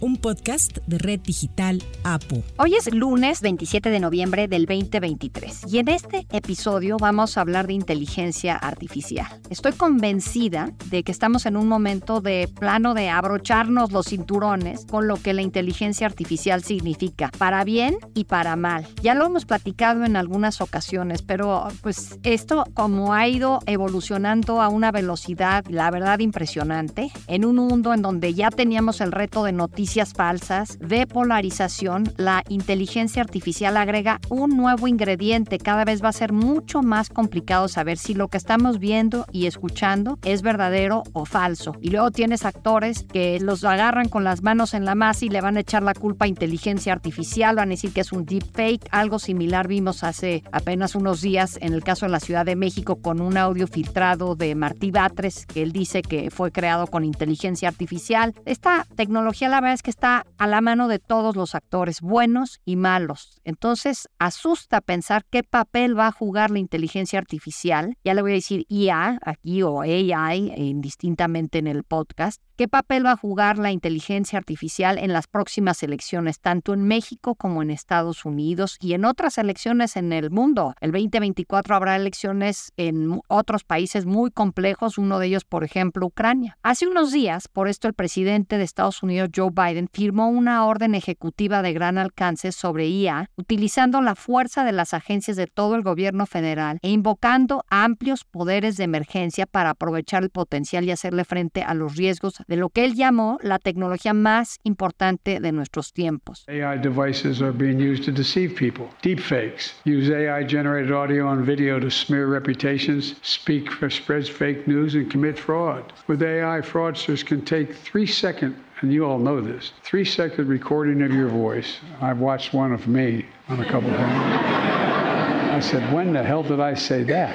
un podcast de Red Digital APU. Hoy es lunes 27 de noviembre del 2023 y en este episodio vamos a hablar de inteligencia artificial. Estoy convencida de que estamos en un momento de plano de abrocharnos los cinturones con lo que la inteligencia artificial significa, para bien y para mal. Ya lo hemos platicado en algunas ocasiones, pero pues esto como ha ido evolucionando a una velocidad, la verdad, impresionante, en un mundo en donde ya teníamos el reto de noticias falsas, de polarización, la inteligencia artificial agrega un nuevo ingrediente. Cada vez va a ser mucho más complicado saber si lo que estamos viendo y escuchando es verdadero o falso. Y luego tienes actores que los agarran con las manos en la masa y le van a echar la culpa a inteligencia artificial, van a decir que es un deepfake. Algo similar vimos hace apenas unos días en el caso de la Ciudad de México con un audio filtrado de Martí Batres, que él dice que fue creado con inteligencia artificial. Esta tecnología la verdad que está a la mano de todos los actores, buenos y malos. Entonces, asusta pensar qué papel va a jugar la inteligencia artificial. Ya le voy a decir IA aquí o AI indistintamente en el podcast. ¿Qué papel va a jugar la inteligencia artificial en las próximas elecciones, tanto en México como en Estados Unidos y en otras elecciones en el mundo? El 2024 habrá elecciones en otros países muy complejos, uno de ellos, por ejemplo, Ucrania. Hace unos días, por esto, el presidente de Estados Unidos, Joe Biden, firmó una orden ejecutiva de gran alcance sobre IA, utilizando la fuerza de las agencias de todo el gobierno federal e invocando amplios poderes de emergencia para aprovechar el potencial y hacerle frente a los riesgos de lo que él llamó la tecnología más importante de nuestros tiempos. AI devices are being used to deceive people. Deepfakes use AI generated audio and video to smear reputations, speak spread fake news, and commit fraud. With AI, fraudsters can take three second and you all know this, three second recording of your voice. I've watched one of me on a couple of times. I said, when the hell did I say that?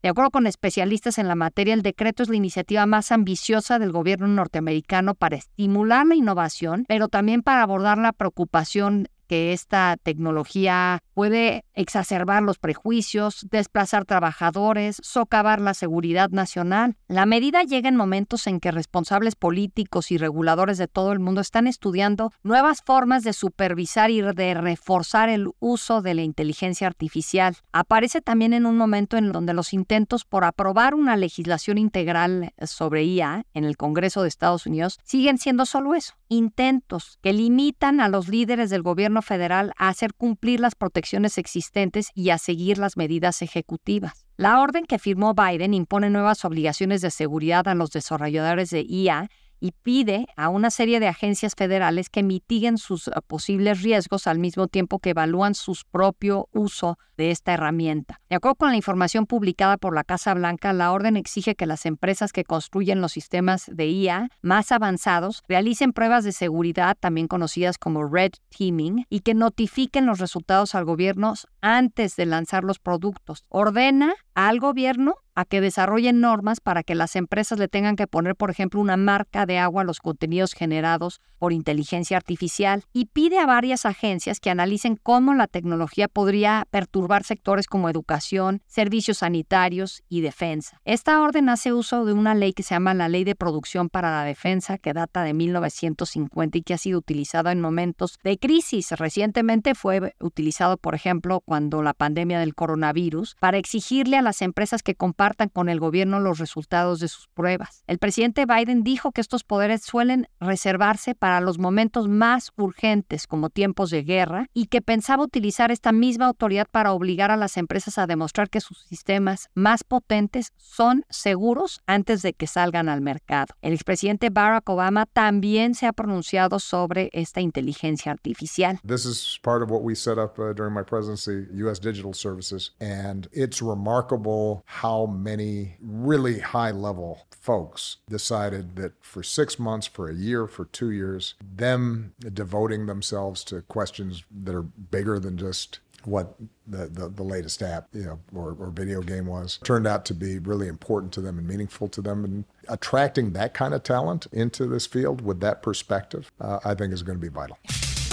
De acuerdo con especialistas en la materia, el decreto es la iniciativa más ambiciosa del gobierno norteamericano para estimular la innovación, pero también para abordar la preocupación que esta tecnología puede exacerbar los prejuicios, desplazar trabajadores, socavar la seguridad nacional. La medida llega en momentos en que responsables políticos y reguladores de todo el mundo están estudiando nuevas formas de supervisar y de reforzar el uso de la inteligencia artificial. Aparece también en un momento en donde los intentos por aprobar una legislación integral sobre IA en el Congreso de Estados Unidos siguen siendo solo eso, intentos que limitan a los líderes del gobierno federal a hacer cumplir las protecciones existentes y a seguir las medidas ejecutivas. La orden que firmó Biden impone nuevas obligaciones de seguridad a los desarrolladores de IA y pide a una serie de agencias federales que mitiguen sus eh, posibles riesgos al mismo tiempo que evalúan su propio uso de esta herramienta. De acuerdo con la información publicada por la Casa Blanca, la orden exige que las empresas que construyen los sistemas de IA más avanzados realicen pruebas de seguridad, también conocidas como red teaming, y que notifiquen los resultados al gobierno antes de lanzar los productos. Ordena al gobierno a que desarrollen normas para que las empresas le tengan que poner, por ejemplo, una marca de agua a los contenidos generados por inteligencia artificial y pide a varias agencias que analicen cómo la tecnología podría perturbar sectores como educación, servicios sanitarios y defensa. Esta orden hace uso de una ley que se llama la Ley de Producción para la Defensa, que data de 1950 y que ha sido utilizada en momentos de crisis. Recientemente fue utilizado, por ejemplo, cuando la pandemia del coronavirus, para exigirle a las empresas que compartan con el gobierno los resultados de sus pruebas. El presidente Biden dijo que estos poderes suelen reservarse para los momentos más urgentes como tiempos de guerra y que pensaba utilizar esta misma autoridad para obligar a las empresas a demostrar que sus sistemas más potentes son seguros antes de que salgan al mercado. El expresidente Barack Obama también se ha pronunciado sobre esta inteligencia artificial. This is part of what we set up uh, during my presidency, US Digital Services, and it's remarkable remarkable how many really high level folks decided that for six months, for a year, for two years, them devoting themselves to questions that are bigger than just what the, the, the, latest app you know or, or video game was turned out to be really important to them and meaningful to them. And attracting that kind of talent into this field with that perspective uh, i think is going to be vital.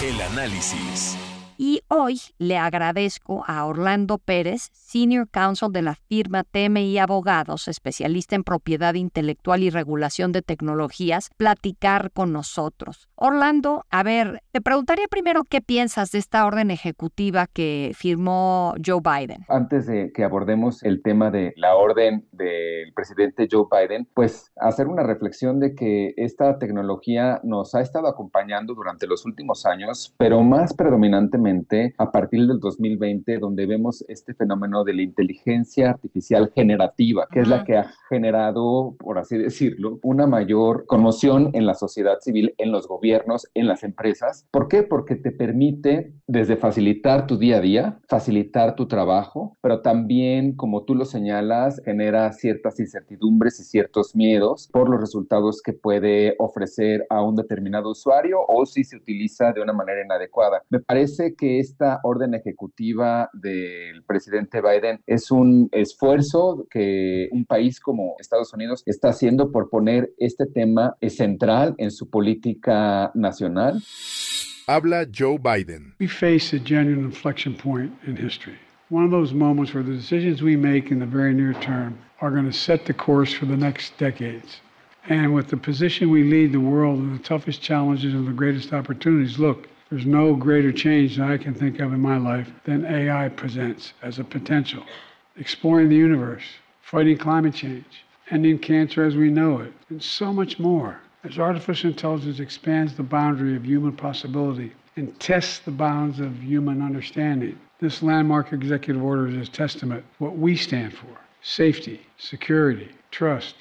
El análisis Y hoy le agradezco a Orlando Pérez, Senior Counsel de la firma TMI Abogados, especialista en propiedad intelectual y regulación de tecnologías, platicar con nosotros. Orlando, a ver, te preguntaría primero qué piensas de esta orden ejecutiva que firmó Joe Biden. Antes de que abordemos el tema de la orden del presidente Joe Biden, pues hacer una reflexión de que esta tecnología nos ha estado acompañando durante los últimos años, pero más predominantemente a partir del 2020, donde vemos este fenómeno de la inteligencia artificial generativa, que es la que ha generado, por así decirlo, una mayor conmoción en la sociedad civil, en los gobiernos, en las empresas. ¿Por qué? Porque te permite desde facilitar tu día a día, facilitar tu trabajo, pero también, como tú lo señalas, genera ciertas incertidumbres y ciertos miedos por los resultados que puede ofrecer a un determinado usuario o si se utiliza de una manera inadecuada. Me parece que esta orden ejecutiva del presidente Biden es un esfuerzo que un país como Estados Unidos está haciendo por poner este tema central en su política nacional. Habla Joe Biden. We face a genuine inflection point in history. One of those moments where the decisions we make in the very near term are going to set the course for the next decades. And with the position we lead the world in the toughest challenges and the greatest opportunities, look, there's no greater change that I can think of in my life than AI presents as a potential. Exploring the universe, fighting climate change, ending cancer as we know it, and so much more. As artificial intelligence expands the boundary of human possibility and tests the bounds of human understanding, this landmark executive order is a testament to what we stand for safety, security, trust,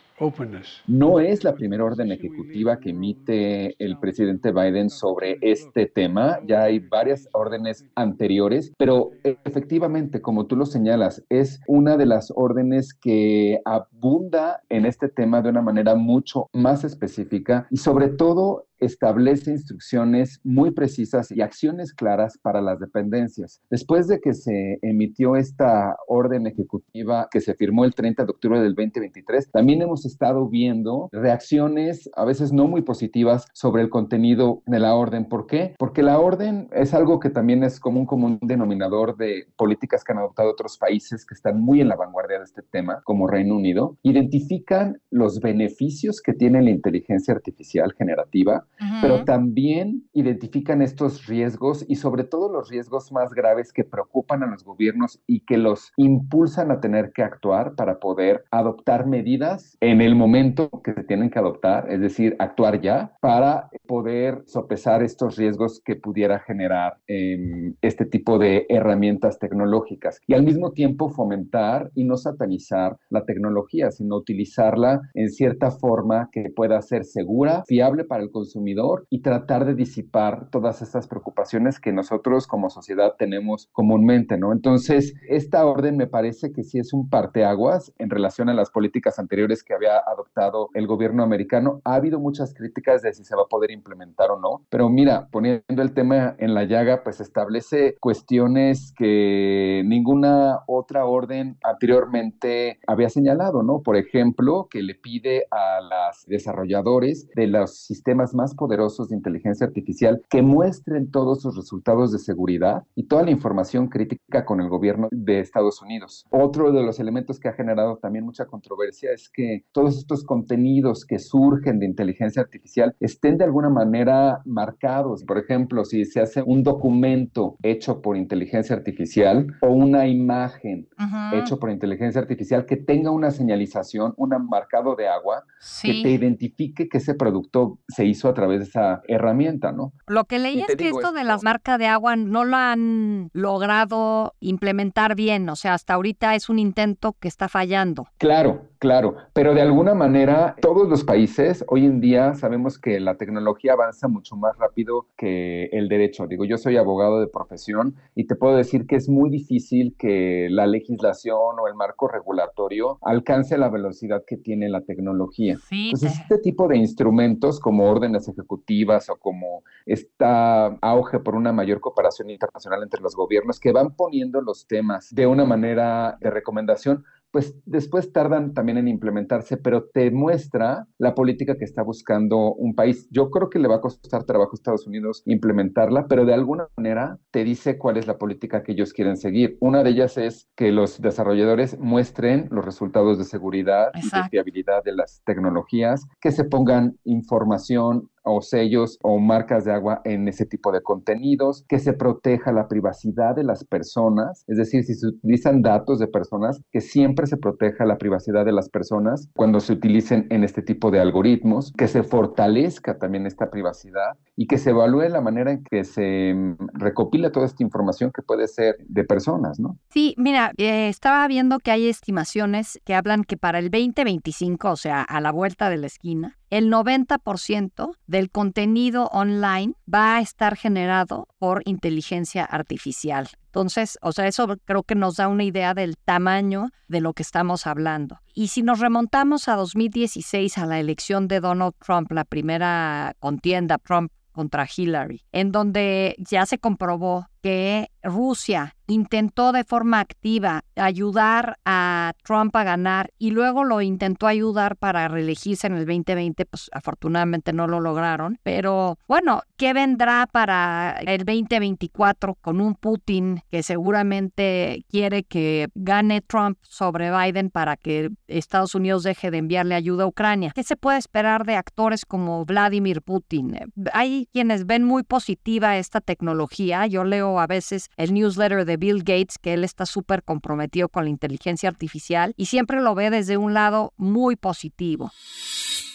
No es la primera orden ejecutiva que emite el presidente Biden sobre este tema. Ya hay varias órdenes anteriores, pero efectivamente, como tú lo señalas, es una de las órdenes que abunda en este tema de una manera mucho más específica y sobre todo establece instrucciones muy precisas y acciones claras para las dependencias. Después de que se emitió esta orden ejecutiva que se firmó el 30 de octubre del 2023, también hemos estado viendo reacciones a veces no muy positivas sobre el contenido de la orden. ¿Por qué? Porque la orden es algo que también es como un común denominador de políticas que han adoptado otros países que están muy en la vanguardia de este tema, como Reino Unido. Identifican los beneficios que tiene la inteligencia artificial generativa pero también identifican estos riesgos y sobre todo los riesgos más graves que preocupan a los gobiernos y que los impulsan a tener que actuar para poder adoptar medidas en el momento que se tienen que adoptar, es decir, actuar ya para poder sopesar estos riesgos que pudiera generar em, este tipo de herramientas tecnológicas y al mismo tiempo fomentar y no satanizar la tecnología, sino utilizarla en cierta forma que pueda ser segura, fiable para el consumidor y tratar de disipar todas estas preocupaciones que nosotros como sociedad tenemos comúnmente, ¿no? Entonces, esta orden me parece que sí es un parteaguas en relación a las políticas anteriores que había adoptado el gobierno americano. Ha habido muchas críticas de si se va a poder implementar o no, pero mira, poniendo el tema en la llaga, pues establece cuestiones que ninguna otra orden anteriormente había señalado, ¿no? Por ejemplo, que le pide a las desarrolladores de los sistemas más poderosos de inteligencia artificial que muestren todos sus resultados de seguridad y toda la información crítica con el gobierno de Estados Unidos. Otro de los elementos que ha generado también mucha controversia es que todos estos contenidos que surgen de inteligencia artificial estén de alguna manera marcados. Por ejemplo, si se hace un documento hecho por inteligencia artificial o una imagen hecho por inteligencia artificial que tenga una señalización, un marcado de agua, que te identifique que ese producto se hizo a través de esa herramienta, ¿no? Lo que leí es que esto de las marcas de agua no lo han logrado implementar bien, o sea, hasta ahorita es un intento que está fallando. Claro, Claro, pero de alguna manera todos los países hoy en día sabemos que la tecnología avanza mucho más rápido que el derecho. Digo, yo soy abogado de profesión y te puedo decir que es muy difícil que la legislación o el marco regulatorio alcance la velocidad que tiene la tecnología. Entonces, este tipo de instrumentos como órdenes ejecutivas o como esta auge por una mayor cooperación internacional entre los gobiernos que van poniendo los temas de una manera de recomendación, pues después tardan también en implementarse, pero te muestra la política que está buscando un país. Yo creo que le va a costar trabajo a Estados Unidos implementarla, pero de alguna manera te dice cuál es la política que ellos quieren seguir. Una de ellas es que los desarrolladores muestren los resultados de seguridad y de fiabilidad de las tecnologías, que se pongan información o sellos o marcas de agua en ese tipo de contenidos, que se proteja la privacidad de las personas, es decir, si se utilizan datos de personas, que siempre se proteja la privacidad de las personas cuando se utilicen en este tipo de algoritmos, que se fortalezca también esta privacidad y que se evalúe la manera en que se mm, recopila toda esta información que puede ser de personas, ¿no? Sí, mira, eh, estaba viendo que hay estimaciones que hablan que para el 2025, o sea, a la vuelta de la esquina, el 90% del contenido online va a estar generado por inteligencia artificial. Entonces, o sea, eso creo que nos da una idea del tamaño de lo que estamos hablando. Y si nos remontamos a 2016, a la elección de Donald Trump, la primera contienda Trump contra Hillary, en donde ya se comprobó que Rusia intentó de forma activa ayudar a Trump a ganar y luego lo intentó ayudar para reelegirse en el 2020, pues afortunadamente no lo lograron. Pero bueno, ¿qué vendrá para el 2024 con un Putin que seguramente quiere que gane Trump sobre Biden para que Estados Unidos deje de enviarle ayuda a Ucrania? ¿Qué se puede esperar de actores como Vladimir Putin? Hay quienes ven muy positiva esta tecnología. Yo leo a veces el newsletter de Bill Gates, que él está súper comprometido con la inteligencia artificial y siempre lo ve desde un lado muy positivo.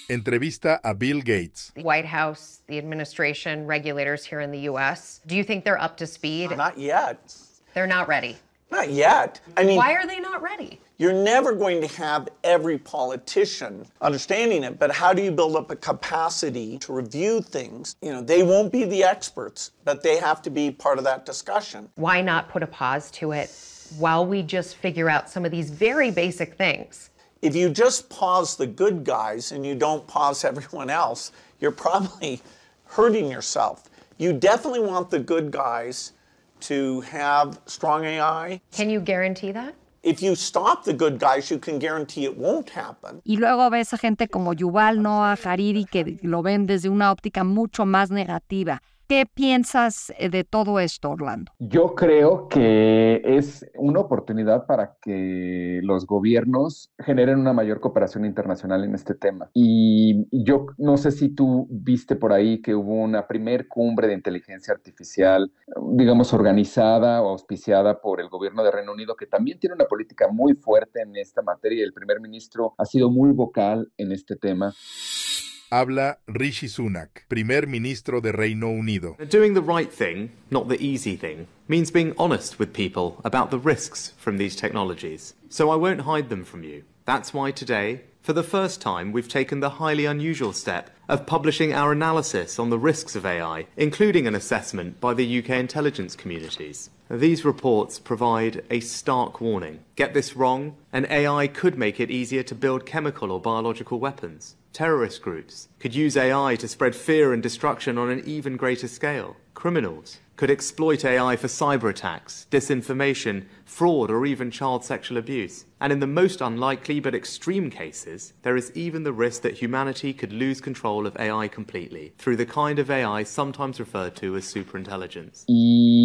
Entrevista a Bill Gates. White House, the administration, regulators here in the U.S. Do you think they're up to speed? Not yet. They're not ready. Not yet. I mean, why are they not ready? You're never going to have every politician understanding it, but how do you build up a capacity to review things? You know, they won't be the experts, but they have to be part of that discussion. Why not put a pause to it while we just figure out some of these very basic things? If you just pause the good guys and you don't pause everyone else, you're probably hurting yourself. You definitely want the good guys to have strong AI. Can you guarantee that? Y luego ves a gente como Yuval Noah Hariri que lo ven desde una óptica mucho más negativa. ¿Qué piensas eh, de todo esto, Orlando? Yo creo que es una oportunidad para que los gobiernos generen una mayor cooperación internacional en este tema. Y yo no sé si tú viste por ahí que hubo una primer cumbre de inteligencia artificial, digamos, organizada o auspiciada por el gobierno de Reino Unido, que también tiene una política muy fuerte en esta materia el primer ministro ha sido muy vocal en este tema. Habla Rishi Sunak, primer ministro de Reino Unido. Doing the right thing, not the easy thing, means being honest with people about the risks from these technologies. So I won't hide them from you. That's why today, for the first time, we've taken the highly unusual step of publishing our analysis on the risks of AI, including an assessment by the UK intelligence communities. These reports provide a stark warning. Get this wrong, and AI could make it easier to build chemical or biological weapons. Terrorist groups could use AI to spread fear and destruction on an even greater scale. Criminals could exploit AI for cyber attacks, disinformation, fraud, or even child sexual abuse. And in the most unlikely but extreme cases, there is even the risk that humanity could lose control of AI completely through the kind of AI sometimes referred to as superintelligence.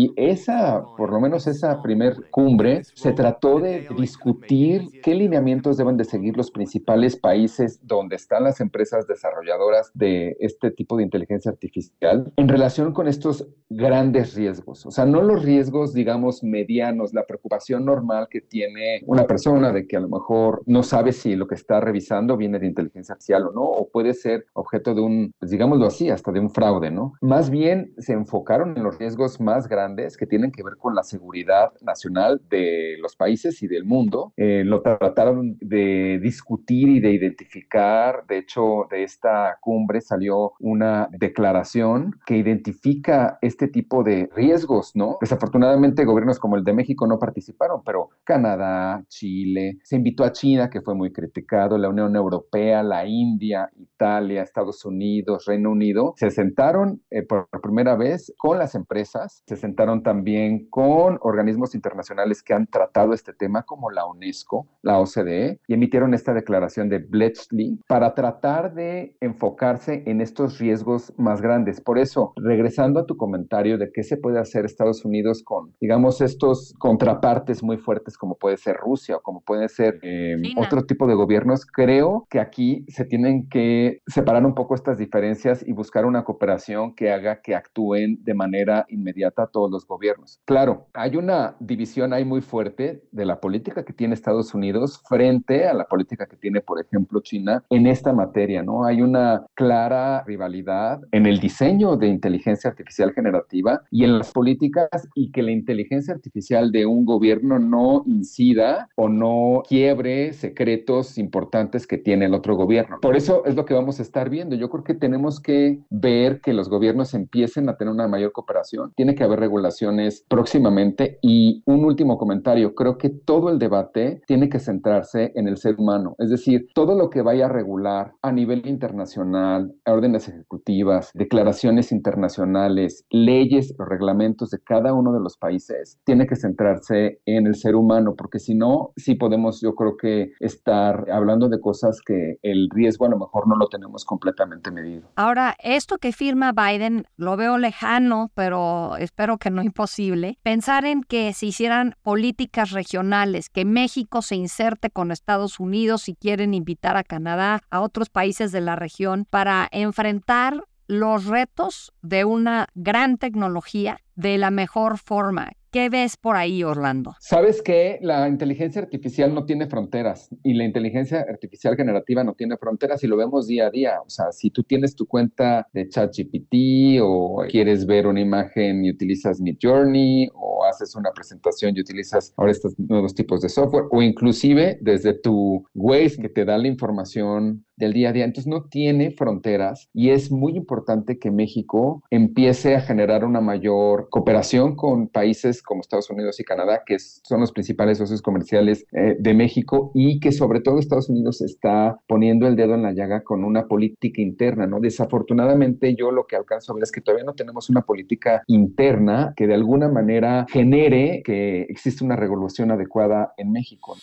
Y esa, por lo menos esa primer cumbre, se trató de discutir qué lineamientos deben de seguir los principales países donde están las empresas desarrolladoras de este tipo de inteligencia artificial en relación con estos grandes riesgos. O sea, no los riesgos, digamos, medianos, la preocupación normal que tiene una persona de que a lo mejor no sabe si lo que está revisando viene de inteligencia artificial o no, o puede ser objeto de un, pues digámoslo así, hasta de un fraude, ¿no? Más bien se enfocaron en los riesgos más grandes grandes que tienen que ver con la seguridad nacional de los países y del mundo. Eh, lo trataron de discutir y de identificar. De hecho, de esta cumbre salió una declaración que identifica este tipo de riesgos, ¿no? Desafortunadamente, gobiernos como el de México no participaron, pero Canadá, Chile, se invitó a China, que fue muy criticado, la Unión Europea, la India, Italia, Estados Unidos, Reino Unido, se sentaron eh, por primera vez con las empresas, se sentaron también con organismos internacionales que han tratado este tema, como la UNESCO, la OCDE, y emitieron esta declaración de Bletchley para tratar de enfocarse en estos riesgos más grandes. Por eso, regresando a tu comentario de qué se puede hacer Estados Unidos con, digamos, estos contrapartes muy fuertes como puede ser Rusia o como puede ser eh, otro tipo de gobiernos, creo que aquí se tienen que separar un poco estas diferencias y buscar una cooperación que haga que actúen de manera inmediata todos los gobiernos. Claro, hay una división ahí muy fuerte de la política que tiene Estados Unidos frente a la política que tiene, por ejemplo, China en esta materia, ¿no? Hay una clara rivalidad en el diseño de inteligencia artificial generativa y en las políticas y que la inteligencia artificial de un gobierno no incida o no quiebre secretos importantes que tiene el otro gobierno. Por eso es lo que vamos a estar viendo. Yo creo que tenemos que ver que los gobiernos empiecen a tener una mayor cooperación. Tiene que haber regulaciones próximamente. Y un último comentario, creo que todo el debate tiene que centrarse en el ser humano. Es decir, todo lo que vaya a regular a nivel internacional, órdenes ejecutivas, declaraciones internacionales, leyes o reglamentos de cada uno de los países, tiene que centrarse en el ser humano, porque si no, sí podemos, yo creo que estar hablando de cosas que el riesgo a lo mejor no lo tenemos completamente medido. Ahora, esto que firma Biden lo veo lejano, pero espero que no imposible. Pensar en que se hicieran políticas regionales, que México se inserte con Estados Unidos y quieren invitar a Canadá, a otros países de la región, para enfrentar los retos de una gran tecnología de la mejor forma. ¿Qué ves por ahí, Orlando? Sabes que la inteligencia artificial no tiene fronteras y la inteligencia artificial generativa no tiene fronteras y lo vemos día a día. O sea, si tú tienes tu cuenta de ChatGPT o quieres ver una imagen y utilizas Midjourney o haces una presentación y utilizas ahora estos nuevos tipos de software o inclusive desde tu Waze que te da la información del día a día. Entonces no tiene fronteras y es muy importante que México empiece a generar una mayor cooperación con países como Estados Unidos y Canadá, que son los principales socios comerciales eh, de México y que sobre todo Estados Unidos está poniendo el dedo en la llaga con una política interna, ¿no? Desafortunadamente yo lo que alcanzo a ver es que todavía no tenemos una política interna que de alguna manera genere que existe una regulación adecuada en México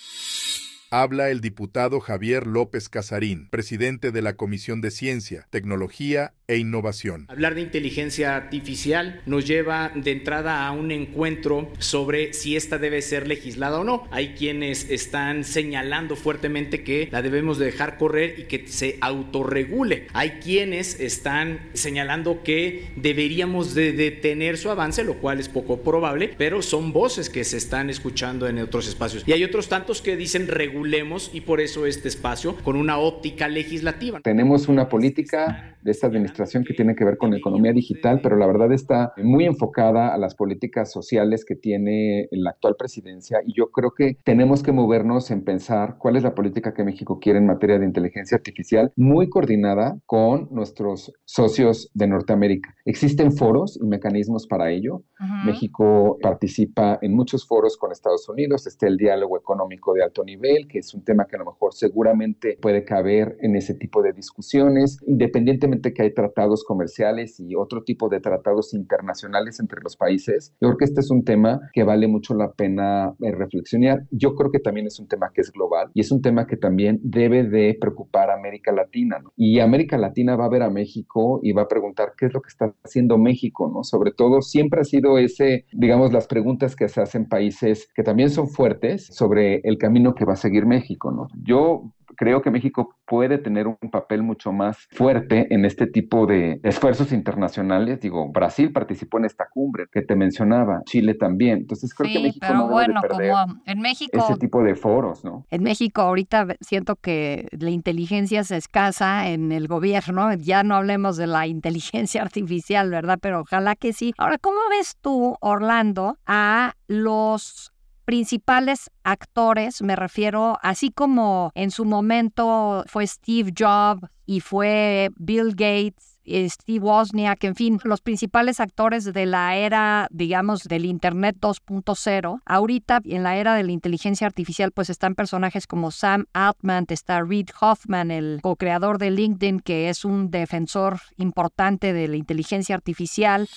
habla el diputado Javier López Casarín, presidente de la Comisión de Ciencia, Tecnología e Innovación. Hablar de inteligencia artificial nos lleva de entrada a un encuentro sobre si esta debe ser legislada o no. Hay quienes están señalando fuertemente que la debemos dejar correr y que se autorregule. Hay quienes están señalando que deberíamos de detener su avance, lo cual es poco probable, pero son voces que se están escuchando en otros espacios. Y hay otros tantos que dicen regular y por eso este espacio con una óptica legislativa. Tenemos una política de esta administración que tiene que ver con la economía digital, pero la verdad está muy enfocada a las políticas sociales que tiene la actual presidencia y yo creo que tenemos que movernos en pensar cuál es la política que México quiere en materia de inteligencia artificial, muy coordinada con nuestros socios de Norteamérica. Existen foros y mecanismos para ello. México participa en muchos foros con Estados Unidos, está el diálogo económico de alto nivel, que es un tema que a lo mejor seguramente puede caber en ese tipo de discusiones, independientemente que hay tratados comerciales y otro tipo de tratados internacionales entre los países. Yo creo que este es un tema que vale mucho la pena eh, reflexionar. Yo creo que también es un tema que es global y es un tema que también debe de preocupar a América Latina. Y América Latina va a ver a México y va a preguntar qué es lo que está haciendo México, ¿no? Sobre todo, siempre ha sido ese, digamos, las preguntas que se hacen países que también son fuertes sobre el camino que va a seguir México, ¿no? Yo creo que México puede tener un papel mucho más fuerte en este tipo de esfuerzos internacionales. Digo, Brasil participó en esta cumbre que te mencionaba, Chile también. Entonces creo que México no debe bueno, perder en México, ese tipo de foros, ¿no? En México ahorita siento que la inteligencia es escasa en el gobierno. Ya no hablemos de la inteligencia artificial, ¿verdad? Pero ojalá que sí. Ahora, ¿cómo ves tú, Orlando, a los principales actores, me refiero, así como en su momento fue Steve Jobs y fue Bill Gates, Steve Wozniak, en fin, los principales actores de la era, digamos, del Internet 2.0. Ahorita, en la era de la inteligencia artificial, pues están personajes como Sam Altman, está Reid Hoffman, el co-creador de LinkedIn, que es un defensor importante de la inteligencia artificial.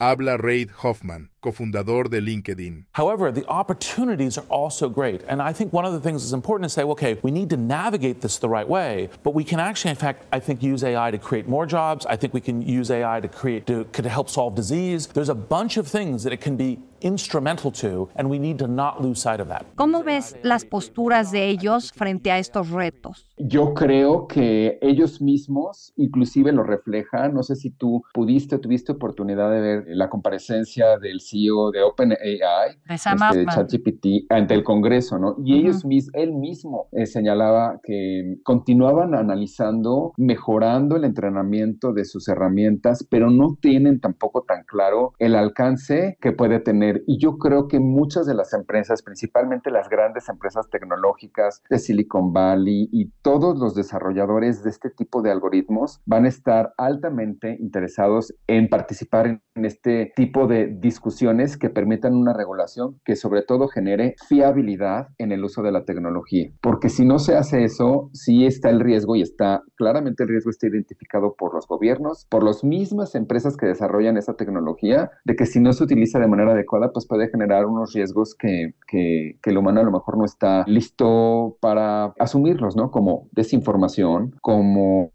Habla Reid Hoffman, cofundador de LinkedIn. However, the opportunities are also great. And I think one of the things that's important to say, okay, we need to navigate this the right way, but we can actually, in fact, I think use AI to create more jobs. I think we can use AI to create, to, to help solve disease. There's a bunch of things that it can be instrumental to, and we need to not lose sight of that. ¿Cómo ves las posturas de ellos frente a estos retos? Yo creo que ellos mismos inclusive lo reflejan. No sé si tú pudiste, tuviste oportunidad de ver la comparecencia del CEO de OpenAI, de este, ChatGPT, ante el Congreso, ¿no? Y ellos mismos, él mismo eh, señalaba que continuaban analizando, mejorando el entrenamiento de sus herramientas, pero no tienen tampoco tan claro el alcance que puede tener. Y yo creo que muchas de las empresas, principalmente las grandes empresas tecnológicas de Silicon Valley y todos los desarrolladores de este tipo de algoritmos van a estar altamente interesados en participar en este tipo de discusiones que permitan una regulación que sobre todo genere fiabilidad en el uso de la tecnología. Porque si no se hace eso, sí está el riesgo y está claramente el riesgo está identificado por los gobiernos, por las mismas empresas que desarrollan esa tecnología, de que si no se utiliza de manera adecuada, pues puede generar unos riesgos que, que, que el humano a lo mejor no está listo para asumirlos, ¿no? Como desinformación, como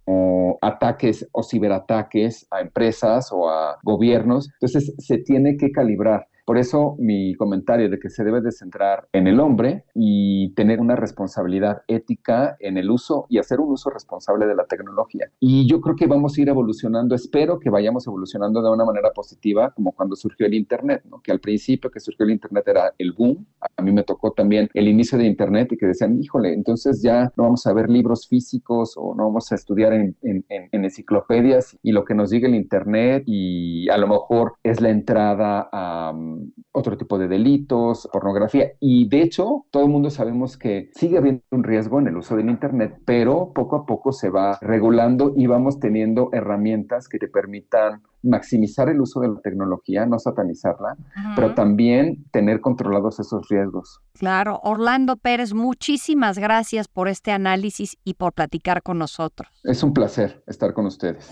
ataques o ciberataques a empresas o a gobiernos. Entonces se tiene que calibrar. Por eso mi comentario de que se debe de centrar en el hombre y tener una responsabilidad ética en el uso y hacer un uso responsable de la tecnología. Y yo creo que vamos a ir evolucionando, espero que vayamos evolucionando de una manera positiva, como cuando surgió el Internet, ¿no? que al principio que surgió el Internet era el boom. A mí me tocó también el inicio de Internet y que decían, híjole, entonces ya no vamos a ver libros físicos o no vamos a estudiar en, en, en enciclopedias y lo que nos diga el Internet y a lo mejor es la entrada a otro tipo de delitos, pornografía. Y de hecho, todo el mundo sabemos que sigue habiendo un riesgo en el uso del Internet, pero poco a poco se va regulando y vamos teniendo herramientas que te permitan maximizar el uso de la tecnología, no satanizarla, pero también tener controlados esos riesgos. Claro, Orlando Pérez, muchísimas gracias por este análisis y por platicar con nosotros. Es un placer estar con ustedes.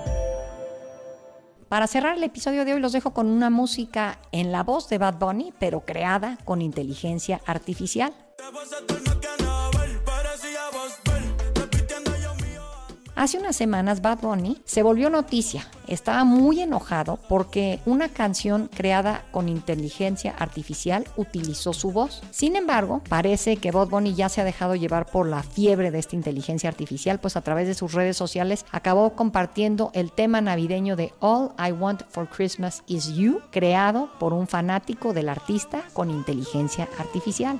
Para cerrar el episodio de hoy los dejo con una música en la voz de Bad Bunny, pero creada con inteligencia artificial. Hace unas semanas Bad Bunny se volvió noticia. Estaba muy enojado porque una canción creada con inteligencia artificial utilizó su voz. Sin embargo, parece que Bad Bunny ya se ha dejado llevar por la fiebre de esta inteligencia artificial, pues a través de sus redes sociales acabó compartiendo el tema navideño de All I Want for Christmas Is You, creado por un fanático del artista con inteligencia artificial.